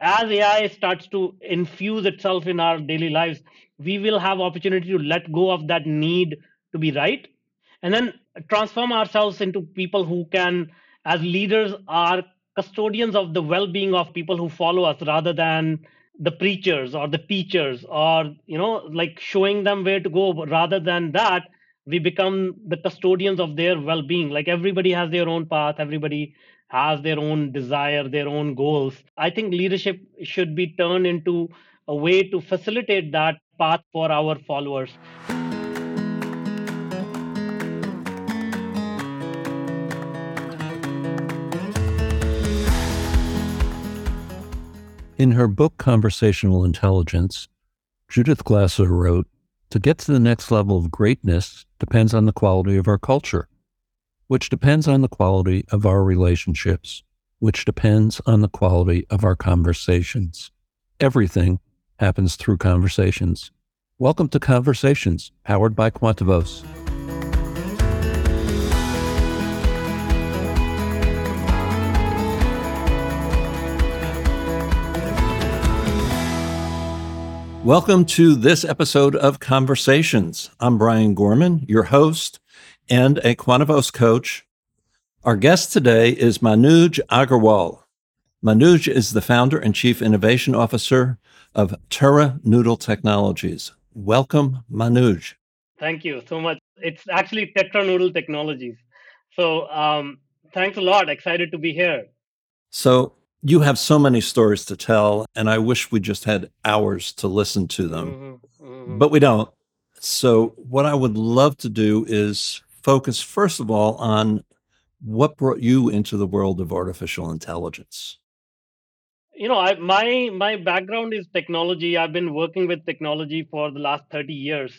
as AI starts to infuse itself in our daily lives, we will have opportunity to let go of that need to be right and then transform ourselves into people who can, as leaders, are custodians of the well-being of people who follow us rather than the preachers or the teachers or you know like showing them where to go. Rather than that we become the custodians of their well-being. Like everybody has their own path. Everybody has their own desire their own goals. I think leadership should be turned into a way to facilitate that path for our followers. In her book, Conversational Intelligence, Judith Glaser wrote To get to the next level of greatness depends on the quality of our culture, which depends on the quality of our relationships, which depends on the quality of our conversations. Everything happens through conversations. Welcome to Conversations, powered by Quantavos. Welcome to this episode of Conversations. I'm Brian Gorman, your host and a Quantavos coach. Our guest today is Manuj Aggarwal. Manuj is the founder and chief innovation officer of Terra Noodle Technologies. Welcome, Manuj. Thank you so much. It's actually TetraNoodle Technologies. So um, thanks a lot. Excited to be here. So you have so many stories to tell, and I wish we just had hours to listen to them, mm-hmm, mm-hmm. but we don't. So, what I would love to do is focus, first of all, on what brought you into the world of artificial intelligence. You know, I, my my background is technology. I've been working with technology for the last thirty years,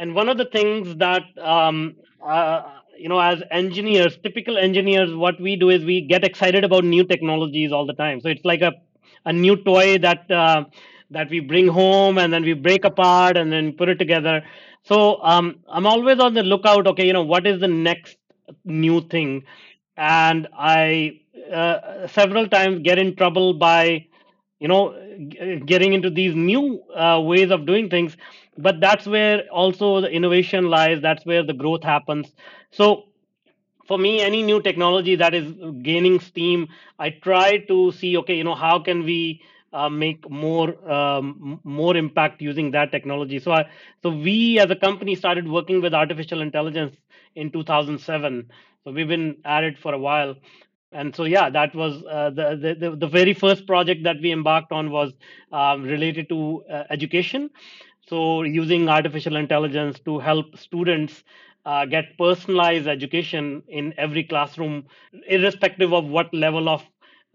and one of the things that um, uh, you know as engineers typical engineers what we do is we get excited about new technologies all the time so it's like a a new toy that uh, that we bring home and then we break apart and then put it together so um, i'm always on the lookout okay you know what is the next new thing? And i uh, several times get in trouble by you know getting into these new uh, ways of doing things. But that's where also the innovation lies. That's where the growth happens. So for me, any new technology that is gaining steam, I try to see, okay, you know, how can we uh, make more um, more impact using that technology. So, I, so we as a company started working with artificial intelligence in 2007. So we've been at it for a while, and so yeah, that was uh, the, the the very first project that we embarked on was um, related to uh, education. So using artificial intelligence to help students uh, get personalized education in every classroom, irrespective of what level of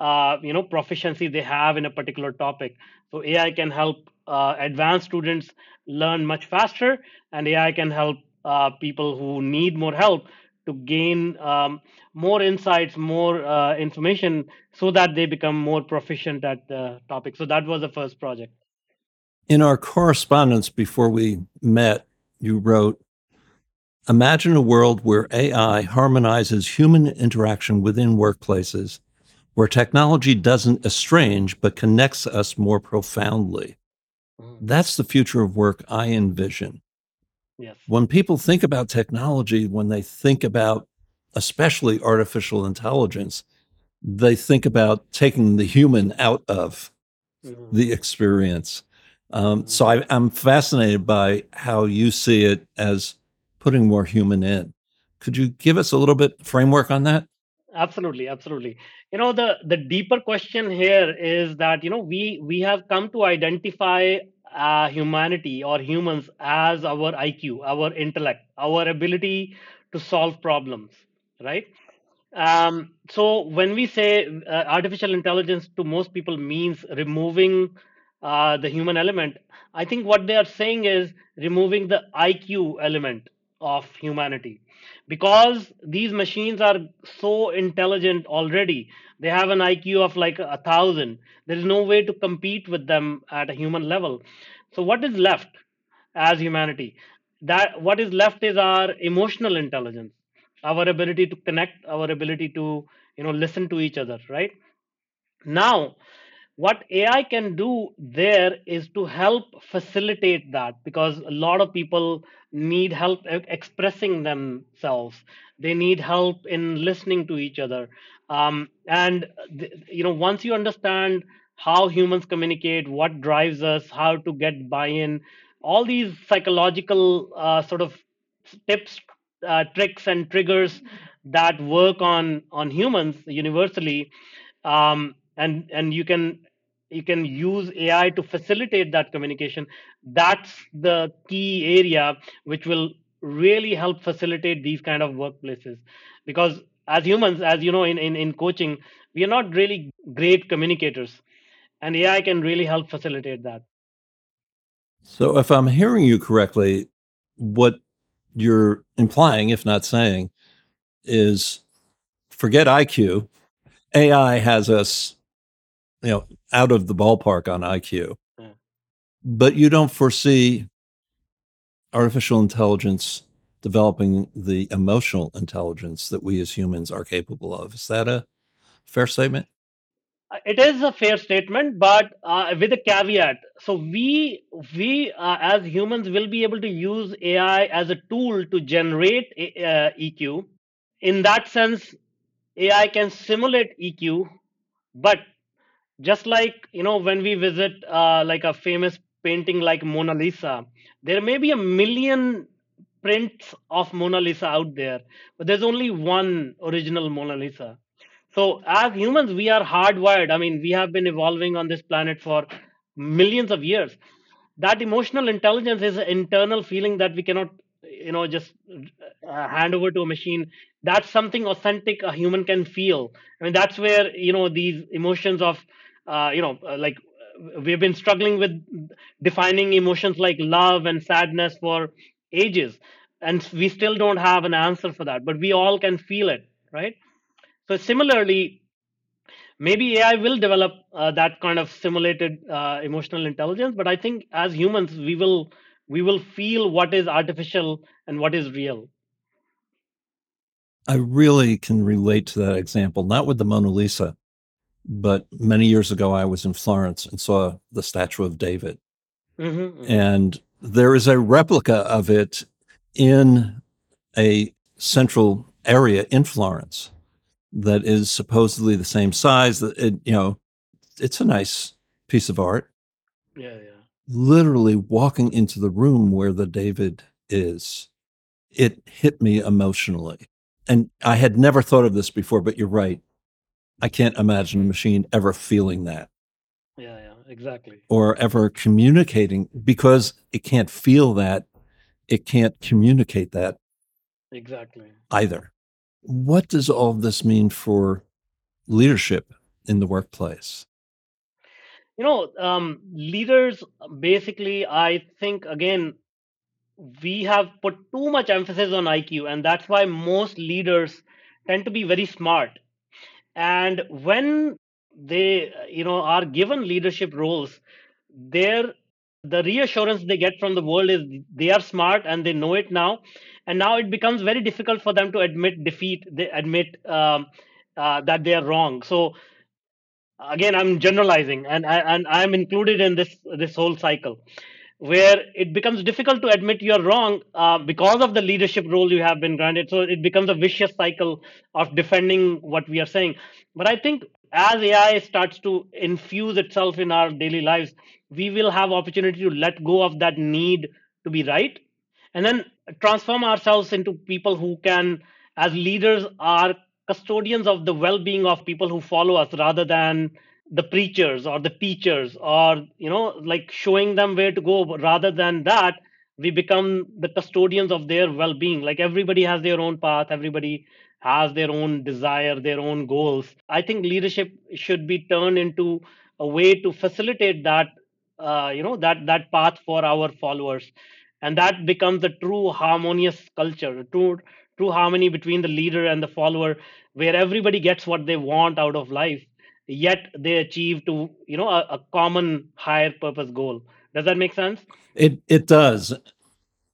uh, you know proficiency they have in a particular topic. So AI can help uh, advanced students learn much faster, and AI can help uh, people who need more help to gain um, more insights, more uh, information, so that they become more proficient at the topic. So that was the first project. In our correspondence before we met, you wrote Imagine a world where AI harmonizes human interaction within workplaces, where technology doesn't estrange but connects us more profoundly. Mm. That's the future of work I envision. Yes. When people think about technology, when they think about especially artificial intelligence, they think about taking the human out of mm-hmm. the experience. Um, mm-hmm. So I, I'm fascinated by how you see it as putting more human in. Could you give us a little bit framework on that? Absolutely, absolutely. You know, the the deeper question here is that you know we we have come to identify uh, humanity or humans as our IQ, our intellect, our ability to solve problems, right? Um, so when we say uh, artificial intelligence to most people means removing uh, the human element, I think what they are saying is removing the IQ element of humanity because these machines are so intelligent already they have an iq of like a thousand. There is no way to compete with them at a human level. So what is left as humanity? That what is left is our emotional intelligence our ability to connect our ability to you know listen to each other right? Now what AI can do there is to help facilitate that because a lot of people need help expressing themselves. They need help in listening to each other. Um, and, th- you know, once you understand how humans communicate, what drives us, how to get buy in, all these psychological uh, sort of tips, uh, tricks, and triggers that work on on humans universally um, and and you can you can use ai to facilitate that communication. That's the key area which will really help facilitate these kind of workplaces. Because as humans as you know in, in, in coaching we are not really great communicators and ai can really help facilitate that. So, if I'm hearing you correctly, what you're implying, if not saying, is forget IQ. AI has us, you know, out of the ballpark on IQ, Yeah. but you don't foresee artificial intelligence developing the emotional intelligence that we as humans are capable of. Is that a fair statement? Uh, it is a fair statement but uh, with a caveat so we we uh, as humans will be able to use ai as a tool to generate uh, eq in that sense ai can simulate eq but just like you know when we visit uh, like a famous painting like mona lisa there may be a million prints of mona lisa out there but there's only one original mona lisa. So as humans we are hardwired. I mean we have been evolving on this planet for millions of years. That emotional intelligence is an internal feeling that we cannot you know just uh, hand over to a machine. That's something authentic a human can feel. I mean that's where you know these emotions of uh, you know uh, like uh, we've been struggling with defining emotions like love and sadness for ages and we still don't have an answer for that but we all can feel it right? So similarly maybe ai will develop uh, that kind of simulated uh, emotional intelligence but i think as humans we will we will feel what is artificial and what is real. I really can relate to that example, not with the Mona Lisa, but many years ago I was in Florence and saw the statue of David. Mhm, mhm. And there is a replica of it in a central area in Florence that is supposedly the same size. That it, you know, it's a nice piece of art. yeah yeah Literally walking into the room where the David is, it hit me emotionally. And I had never thought of this before, but you're right. I can't imagine a machine ever feeling that yeah yeah exactly or ever communicating because it can't feel that. It can't communicate that exactly either. What does all this mean for leadership in the workplace? you know um, leaders basically i think again we have put too much emphasis on iq and that's why most leaders tend to be very smart and when they you know are given leadership roles their the reassurance they get from the world is they are smart and they know it now. And now it becomes very difficult for them to admit defeat they admit um, uh, that they are wrong. So again i'm generalizing and I, and i'm included in this this whole cycle where it becomes difficult to admit you're wrong uh, because of the leadership role you have been granted. So it becomes a vicious cycle of defending what we are saying. But i think as ai starts to infuse itself in our daily lives we will have opportunity to let go of that need to be right and then transform ourselves into people who can as leaders are custodians of the well-being of people who follow us rather than the preachers or the teachers or you know like showing them where to go. Rather than that we become the custodians of their well-being. Like everybody has their own path. Everybody has their own desire their own goals. I think leadership should be turned into a way to facilitate that uh, you know that that path for our followers. And that becomes a true harmonious culture a true true harmony between the leader and the follower where everybody gets what they want out of life yet they achieve to you know a, a common higher purpose goal does that make sense It it does.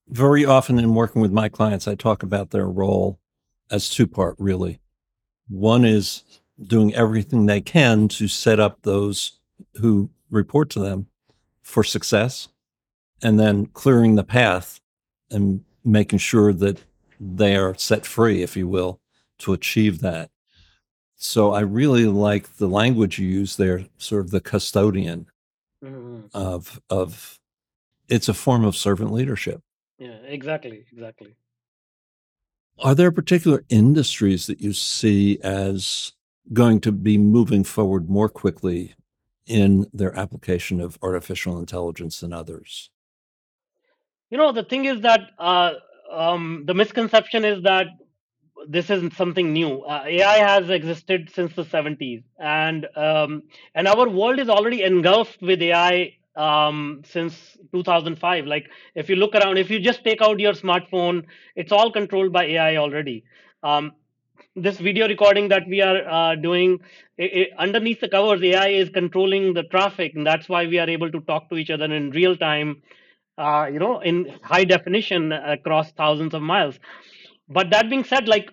Very often in working with my clients, I talk about their role as two part really. One is doing everything they can to set up those who report to them for success and then clearing the path and making sure that they are set free, if you will, to achieve that. So I really like the language you use there, sort of the custodian Mhm. of of it's a form of servant leadership. Yeah, exactly, exactly. Are there particular industries that you see as going to be moving forward more quickly in their application of artificial intelligence than others? You know, the thing is that uh, um, the misconception is that this isn't something new. Uh, AI has existed since the 70s, and um, and our world is already engulfed with AI um, since 2005. Like if you look around, if you just take out your smartphone, it's all controlled by AI already. Um, this video recording that we are uh, doing i i underneath the covers, AI is controlling the traffic, and that's why we are able to talk to each other in real time. Uh, you know, in high definition across thousands of miles but that being said like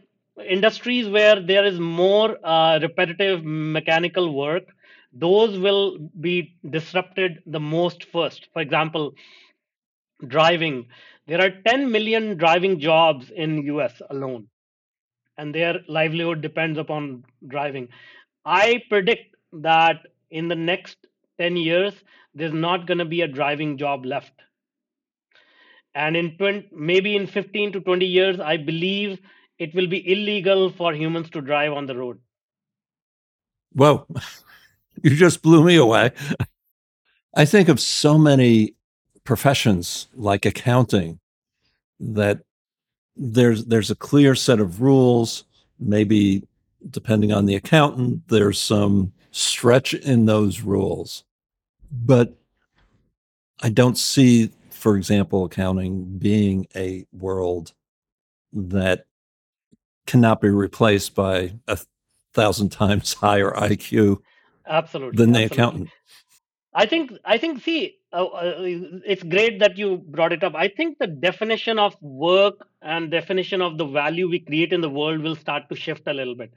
industries where there is more uh, repetitive mechanical work those will be disrupted the most first. For example driving. There are 10 million driving jobs in us alone and their livelihood depends upon driving. I predict that in the next 10 years there's not going to be a driving job left and in 20, maybe in 15 to 20 years i believe it will be illegal for humans to drive on the road Whoa, you just blew me away. I think of so many professions like accounting that there's there's a clear set of rules, maybe depending on the accountant, there's some stretch in those rules. But I don't see, for example, accounting being a world that cannot be replaced by a thousand times higher IQ absolutely than the absolutely accountant. I think I think see uh, uh, it's great that you brought it up. I think the definition of work and definition of the value we create in the world will start to shift a little bit.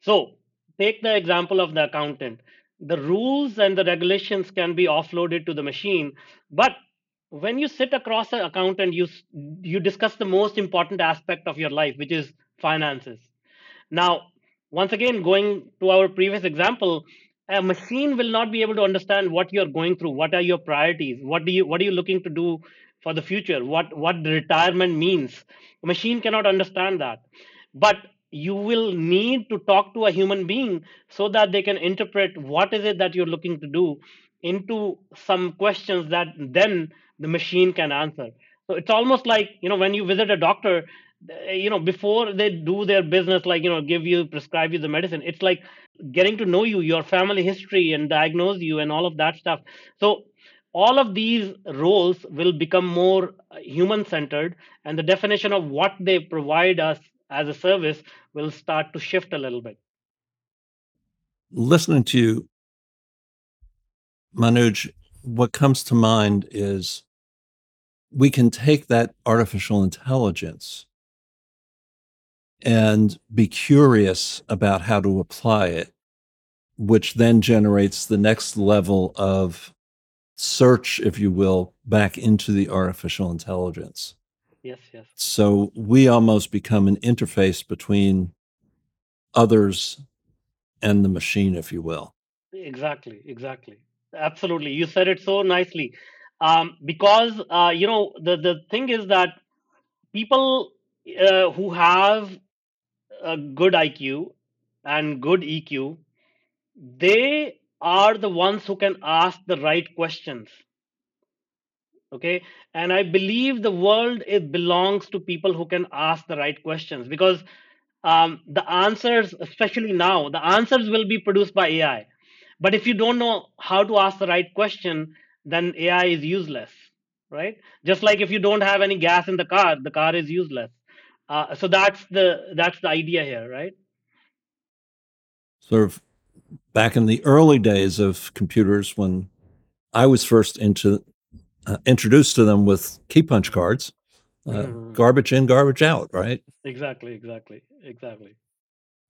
So take the example of the accountant. The rules and the regulations can be offloaded to the machine, but when you sit across an accountant, you you discuss the most important aspect of your life, which is finances. Now, once again, going to our previous example, a machine will not be able to understand what you're going through. What are your priorities? What do you what are you looking to do for the future? What what retirement means? A machine cannot understand that. But you will need to talk to a human being so that they can interpret what is it that you're looking to do into some questions that then the machine can answer. So it's almost like, you know, when you visit a doctor, uh, you know before they do their business like you know give you prescribe you the medicine it's like getting to know you your family history and diagnose you and all of that stuff so all of these roles will become more human centered and the definition of what they provide us as a service will start to shift a little bit Listening to you, Manuj, what comes to mind is we can take that artificial intelligence and be curious about how to apply it, which then generates the next level of search, if you will, back into the artificial intelligence. yes yes So we almost become an interface between others and the machine, if you will. exactly exactly absolutely you said it so nicely um, because uh, you know the the thing is that people uh, who have a good IQ and good EQ, they are the ones who can ask the right questions. Okay, and I believe the world it belongs to people who can ask the right questions because um, the answers, especially now, the answers will be produced by AI. But if you don't know how to ask the right question, then AI is useless, right? Just like if you don't have any gas in the car, the car is useless. Uh, so that's the that's the idea here, right? Sort of back in the early days of computers when I was first into uh, introduced to them with key punch cards, uh, Mhm. garbage in, garbage out, right? Exactly, exactly, exactly.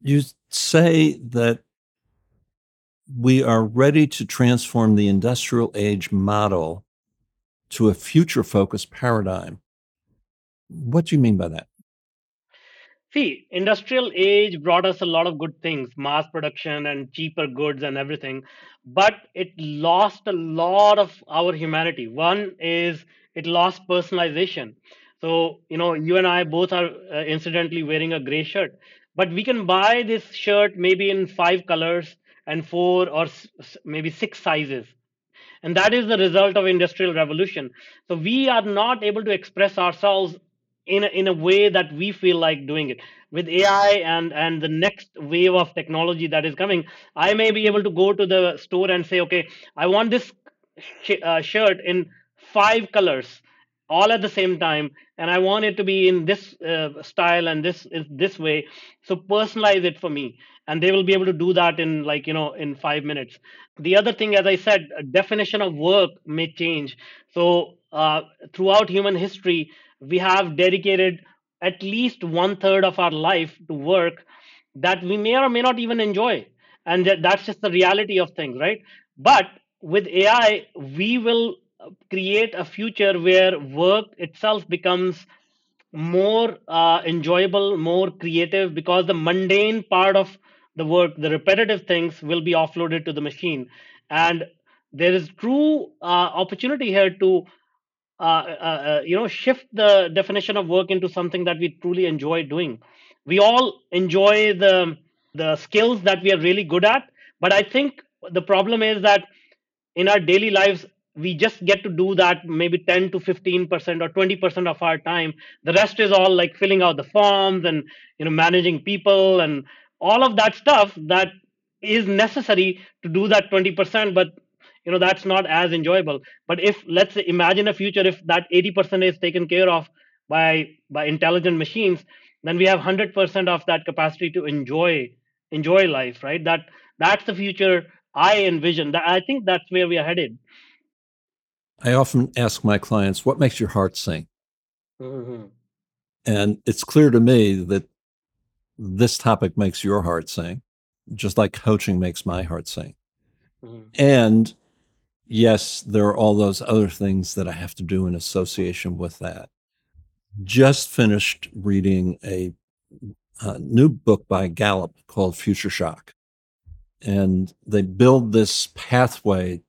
You say that we are ready to transform the industrial age model to a future focused paradigm. What do you mean by that? See, industrial age brought us a lot of good things, mass production and cheaper goods and everything, but it lost a lot of our humanity. One is it lost personalization. So, you know, you and I both are uh, incidentally wearing a gray shirt, but we can buy this shirt maybe in five colors and four or maybe six sizes. And that is the result of industrial revolution. So we are not able to express ourselves in a, in a way that we feel like doing it. With ai and and the next wave of technology that is coming i may be able to go to the store and say okay i want this sh- uh, shirt in five colors all at the same time and i want it to be in this uh, style and this is this way. So personalize it for me. And they will be able to do that in like you know in 5 minutes. The other thing as i said definition of work may change. So uh, throughout human history we have dedicated at least one third of our life to work that we may or may not even enjoy. And that, that's just the reality of things right? But with ai we will create a future where work itself becomes more uh, enjoyable, more creative, because the mundane part of the work, the repetitive things, will be offloaded to the machine. And there is true uh, opportunity here to uh, uh, uh, you know shift the definition of work into something that we truly enjoy doing we all enjoy the the skills that we are really good at but i think the problem is that in our daily lives we just get to do that maybe 10 to 15 percent or 20 percent of our time. The rest is all like filling out the forms and you know managing people and all of that stuff that is necessary to do that 20 percent but you know that's not as enjoyable. But if let's imagine a future if that 80 percent is taken care of by by intelligent machines then we have 100 percent of that capacity to enjoy enjoy life right? That that's the future I envision. That I think that's where we are headed. I often ask my clients, what makes your heart sing? Mm-hmm. And it's clear to me that this topic makes your heart sing, just like coaching makes my heart sing. Mm-hmm. And yes, there are all those other things that I have to do in association with that. Just finished reading a, a new book by Gallup called Future Shock. And they build this pathway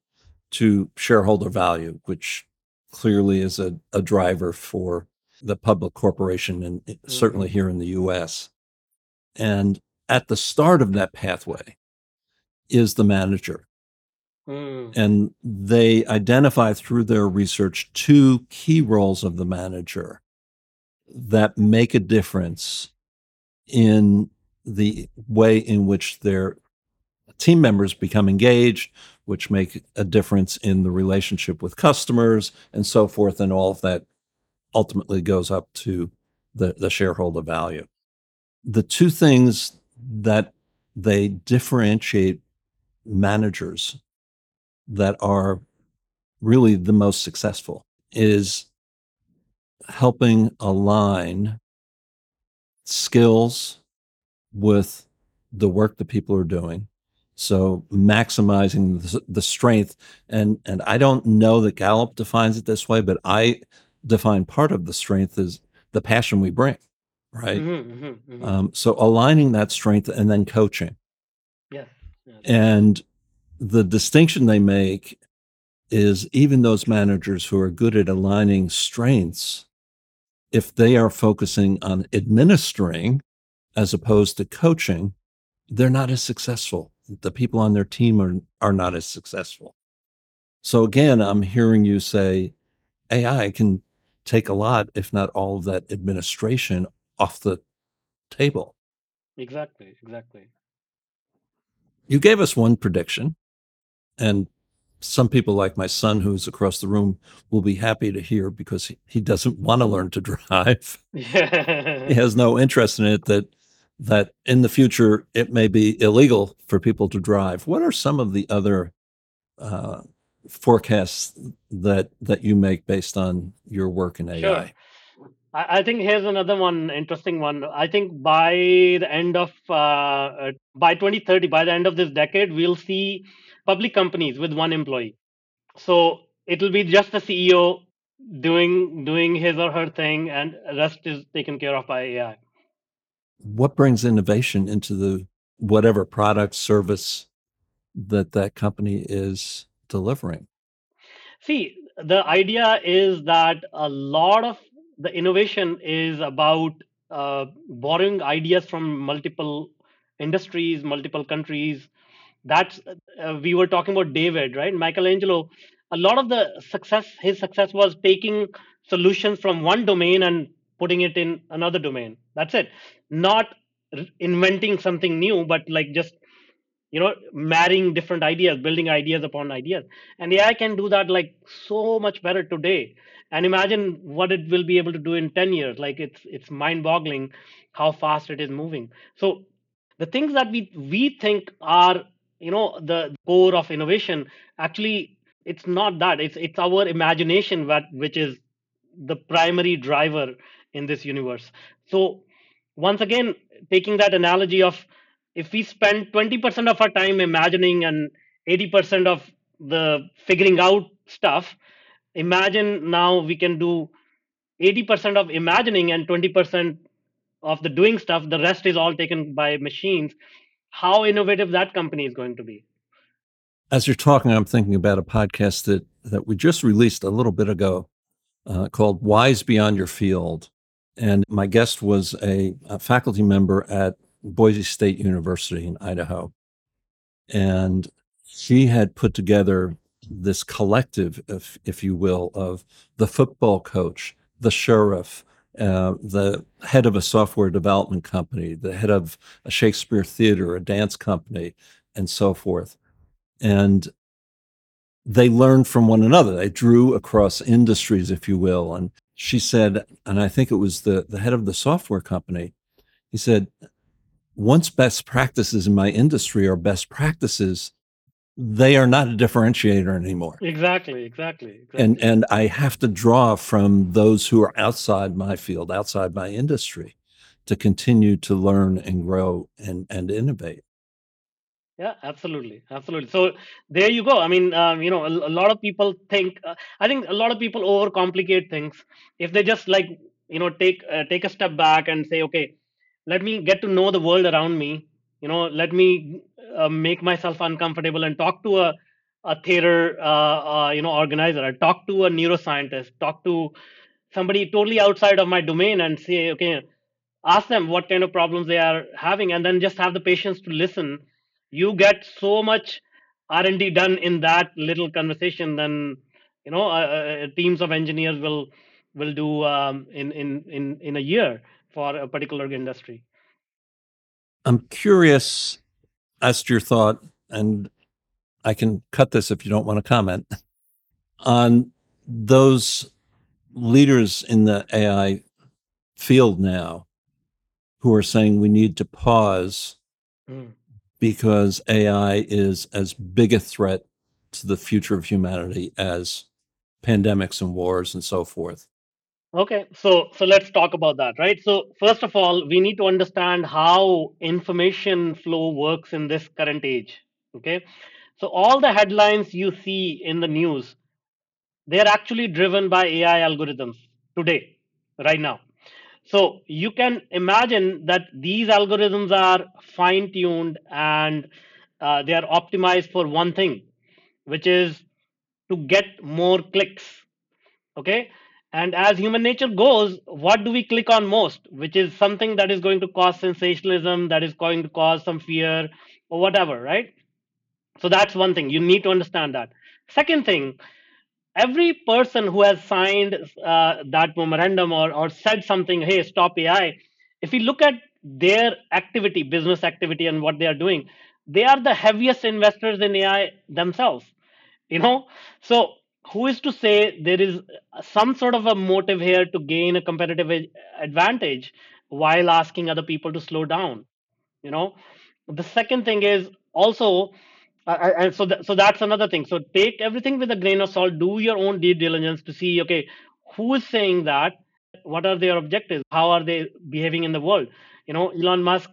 to shareholder value, which clearly is a, a driver for the public corporation and certainly here in the US. And at the start of that pathway is the manager. Mm. And they identify through their research two key roles of the manager that make a difference in the way in which their team members become engaged, which make a difference in the relationship with customers and so forth. And all of that ultimately goes up to the, the shareholder value. The two things that they differentiate managers that are really the most successful is helping align skills with the work that people are doing so maximizing the, the, strength and and i don't know that gallup defines it this way but i define part of the strength is the passion we bring right mm-hmm, mm-hmm, mm-hmm. Um, so aligning that strength and then coaching yes, yes. and the distinction they make is even those managers who are good at aligning strengths, if they are focusing on administering as opposed to coaching, they're not as successful. The people on their team are, are not as successful. So again, I'm hearing you say AI can take a lot, if not all of that administration off the table. Exactly, exactly. You gave us one prediction, and some people like my son who's across the room will be happy to hear because he, he doesn't want to learn to drive he has no interest in it that that in the future it may be illegal for people to drive what are some of the other uh, forecasts that that you make based on your work in ai Sure. I, I think here's another one interesting one. I think by the end of uh, uh, by 2030, by the end of this decade, we'll see public companies with one employee. So it'll be just the CEO doing doing his or her thing, and rest is taken care of by AI. What brings innovation into the whatever product service that that company is delivering? See, the idea is that a lot of the innovation is about uh, borrowing ideas from multiple industries, multiple countries. That's uh, we were talking about David, right? Michelangelo. A lot of the success, his success was taking solutions from one domain and putting it in another domain. That's it. Not r- inventing something new, but like just you know marrying different ideas building ideas upon ideas. And ai can do that like so much better today. And imagine what it will be able to do in 10 years. Like it's it's mind boggling how fast it is moving. So the things that we we think are you know the core of innovation actually it's not that. It's it's our imagination that which is the primary driver in this universe. So once again taking that analogy of if we spend 20% of our time imagining and 80% of the figuring out stuff imagine now we can do 80% of imagining and 20% of the doing stuff the rest is all taken by machines. How innovative that company is going to be. As you're talking, I'm thinking about a podcast that that we just released a little bit ago uh, called "Wise Beyond Your Field," and my guest was a, a faculty member at Boise State University in Idaho, and she had put together this collective, if if you will, of the football coach, the sheriff, uh, the head of a software development company, the head of a Shakespeare theater, a dance company, and so forth. And they learned from one another. They drew across industries, if you will. And she said, and I think it was the, the head of the software company, he said, once best practices in my industry are best practices, they are not a differentiator anymore. exactly exactly, exactly. And and I have to draw from those who are outside my field, outside my industry, to continue to learn and grow and, and innovate. Yeah, absolutely, absolutely. So there you go. I mean, um, you know, a, a lot of people think. Uh, I think a lot of people overcomplicate things. If they just like, you know, take uh, take a step back and say, okay, let me get to know the world around me. You know, let me uh, make myself uncomfortable and talk to a a theater, uh, uh, you know, organizer. Talk to a neuroscientist. Talk to somebody totally outside of my domain and say, okay, ask them what kind of problems they are having and then just have the patience to listen you get so much r&d done in that little conversation then you know uh, uh, teams of engineers will will do um, in, in in in a year for a particular industry I'm curious as to your thought, and I can cut this if you don't want to comment on those leaders in the AI field now who are saying we need to pause Mm. Because AI is as big a threat to the future of humanity as pandemics and wars and so forth. Okay, so so let's talk about that, right? So first of all, we need to understand how information flow works in this current age. Okay, so all the headlines you see in the news, they are actually driven by AI algorithms today, right now. So you can imagine that these algorithms are fine tuned and uh, they are optimized for one thing, which is to get more clicks okay? And as human nature goes what do we click on most? Which is something that is going to cause sensationalism that is going to cause some fear or whatever right? So that's one thing. You need to understand that. Second thing every person who has signed uh, that memorandum or, or said something hey stop ai if we look at their activity business activity and what they are doing they are the heaviest investors in ai themselves you know? So who is to say there is some sort of a motive here to gain a competitive ad- advantage while asking other people to slow down you know? The second thing is also uh, uh, and so so that's another thing so take everything with a grain of salt do your own due diligence to see okay who is saying that what are their objectives? How are they behaving in the world? You know, Elon Musk,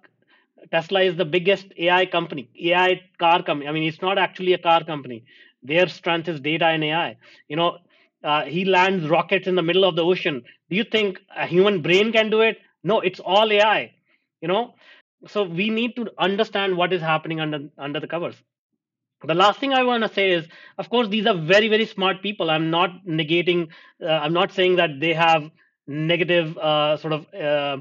Tesla is the biggest AI company, AI car company. I mean, it's not actually a car company. Their strength is data and AI. You know, uh, he lands rockets in the middle of the ocean. Do you think a human brain can do it? No, it's all AI. You know, so we need to understand what is happening under under the covers the last thing i want to say is of course these are very very smart people. I'm not negating uh, i'm not saying that they have negative uh, sort of uh,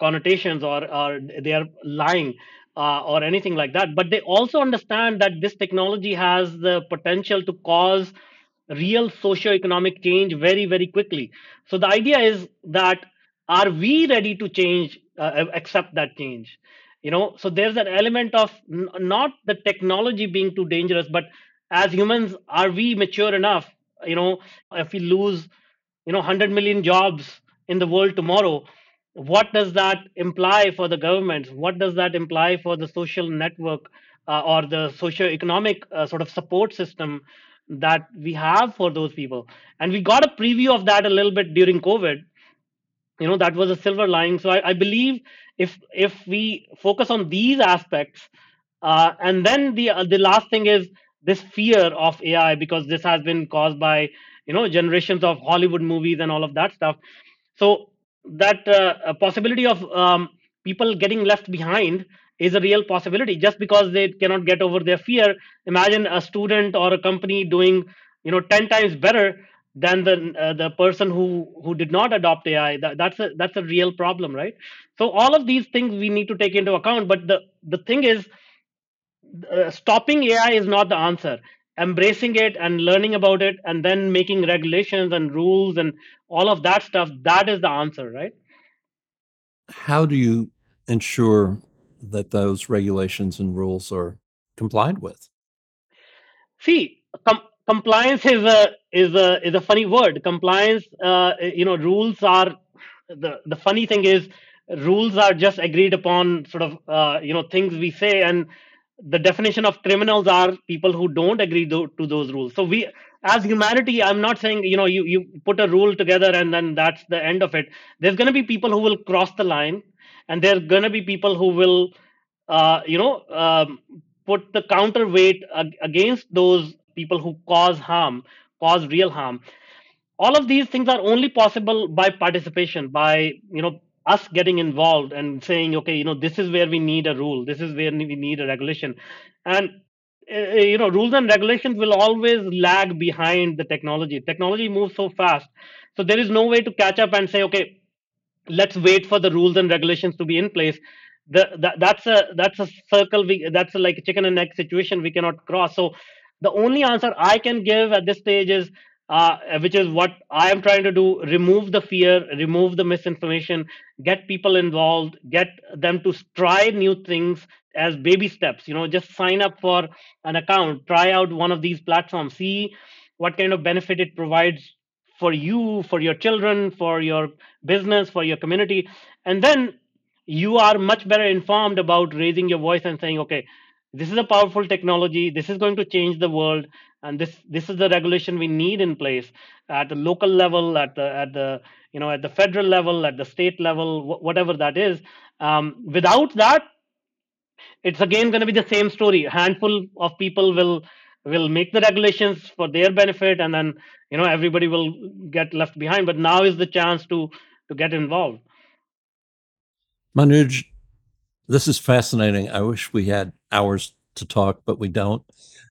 connotations or, or they are lying uh, or anything like that but they also understand that this technology has the potential to cause real socio-economic change very very quickly. So the idea is that are we ready to change uh, accept that change you know so there's that element of n- not the technology being too dangerous but as humans are we mature enough you know if we lose you know 100 million jobs in the world tomorrow what does that imply for the governments what does that imply for the social network uh, or the socio-economic uh, sort of support system that we have for those people? And we got a preview of that a little bit during covid. You know that was a silver lining. So i, I believe if if we focus on these aspects uh, and then the uh, the last thing is this fear of ai because this has been caused by you know generations of hollywood movies and all of that stuff. So that uh, possibility of um, people getting left behind is a real possibility. Just because they cannot get over their fear imagine a student or a company doing you know 10 times better than the uh, the person who who did not adopt ai that, that's a that's a real problem right? So all of these things we need to take into account but the the thing is uh, stopping ai is not the answer. Embracing it and learning about it and then making regulations and rules and all of that stuff that is the answer right? How do you ensure that those regulations and rules are complied with? see com- compliance is a is a is a funny word. Compliance uh, you know rules are the the funny thing is rules are just agreed upon sort of uh, you know things we say and the definition of criminals are people who don't agree to those rules. So we as humanity i'm not saying you know you you put a rule together and then that's the end of it. There's going to be people who will cross the line and there's going to be people who will uh, you know um, put the counterweight ag- against those people who cause harm cause real harm. All of these things are only possible by participation by you know us getting involved and saying okay you know this is where we need a rule. This is where we need a regulation. And uh, you know rules and regulations will always lag behind the technology. Technology moves so fast. So there is no way to catch up and say okay let's wait for the rules and regulations to be in place. The, that, that's a that's a circle we that's a, like a chicken and egg situation we cannot cross. So the only answer i can give at this stage is uh, which is what i am trying to do remove the fear remove the misinformation get people involved get them to try new things as baby steps. You know just sign up for an account try out one of these platforms see what kind of benefit it provides for you for your children for your business for your community. And then you are much better informed about raising your voice and saying okay this is a powerful technology. This is going to change the world and this this is the regulation we need in place at the local level at the at the you know at the federal level at the state level wh- whatever that is. Um, without that it's again going to be the same story. A handful of people will will make the regulations for their benefit and then you know everybody will get left behind. But now is the chance to to get involved. Manuj, this is fascinating. I wish we had hours to talk, but we don't.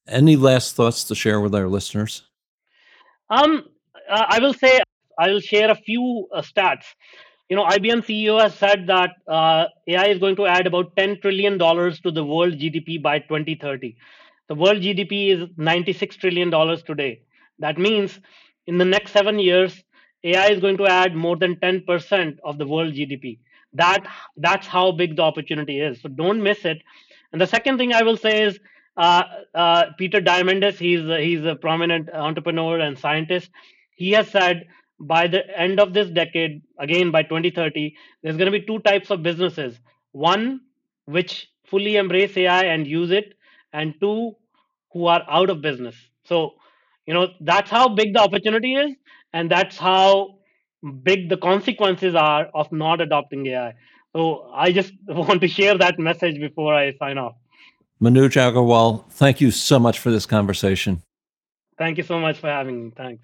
Any last thoughts to share with our listeners? um i will say i will share a few uh, stats you know ibm ceo has said that uh, ai is going to add about 10 trillion dollars to the world gdp by 2030 the world gdp is 96 trillion dollars today that means in the next 7 years ai is going to add more than 10% of the world gdp that that's how big the opportunity is. So don't miss it. And the second thing i will say is uh, uh, peter diamandis he's a, he's a prominent entrepreneur and scientist. He has said by the end of this decade again by 2030 there's going to be two types of businesses. One which fully embrace ai and use it and two who are out of business. So you know that's how big the opportunity is and that's how big the consequences are of not adopting AI. So I just want to share that message before I sign off. Manuj Aggarwal, thank you so much for this conversation. Thank you so much for having me. Thanks.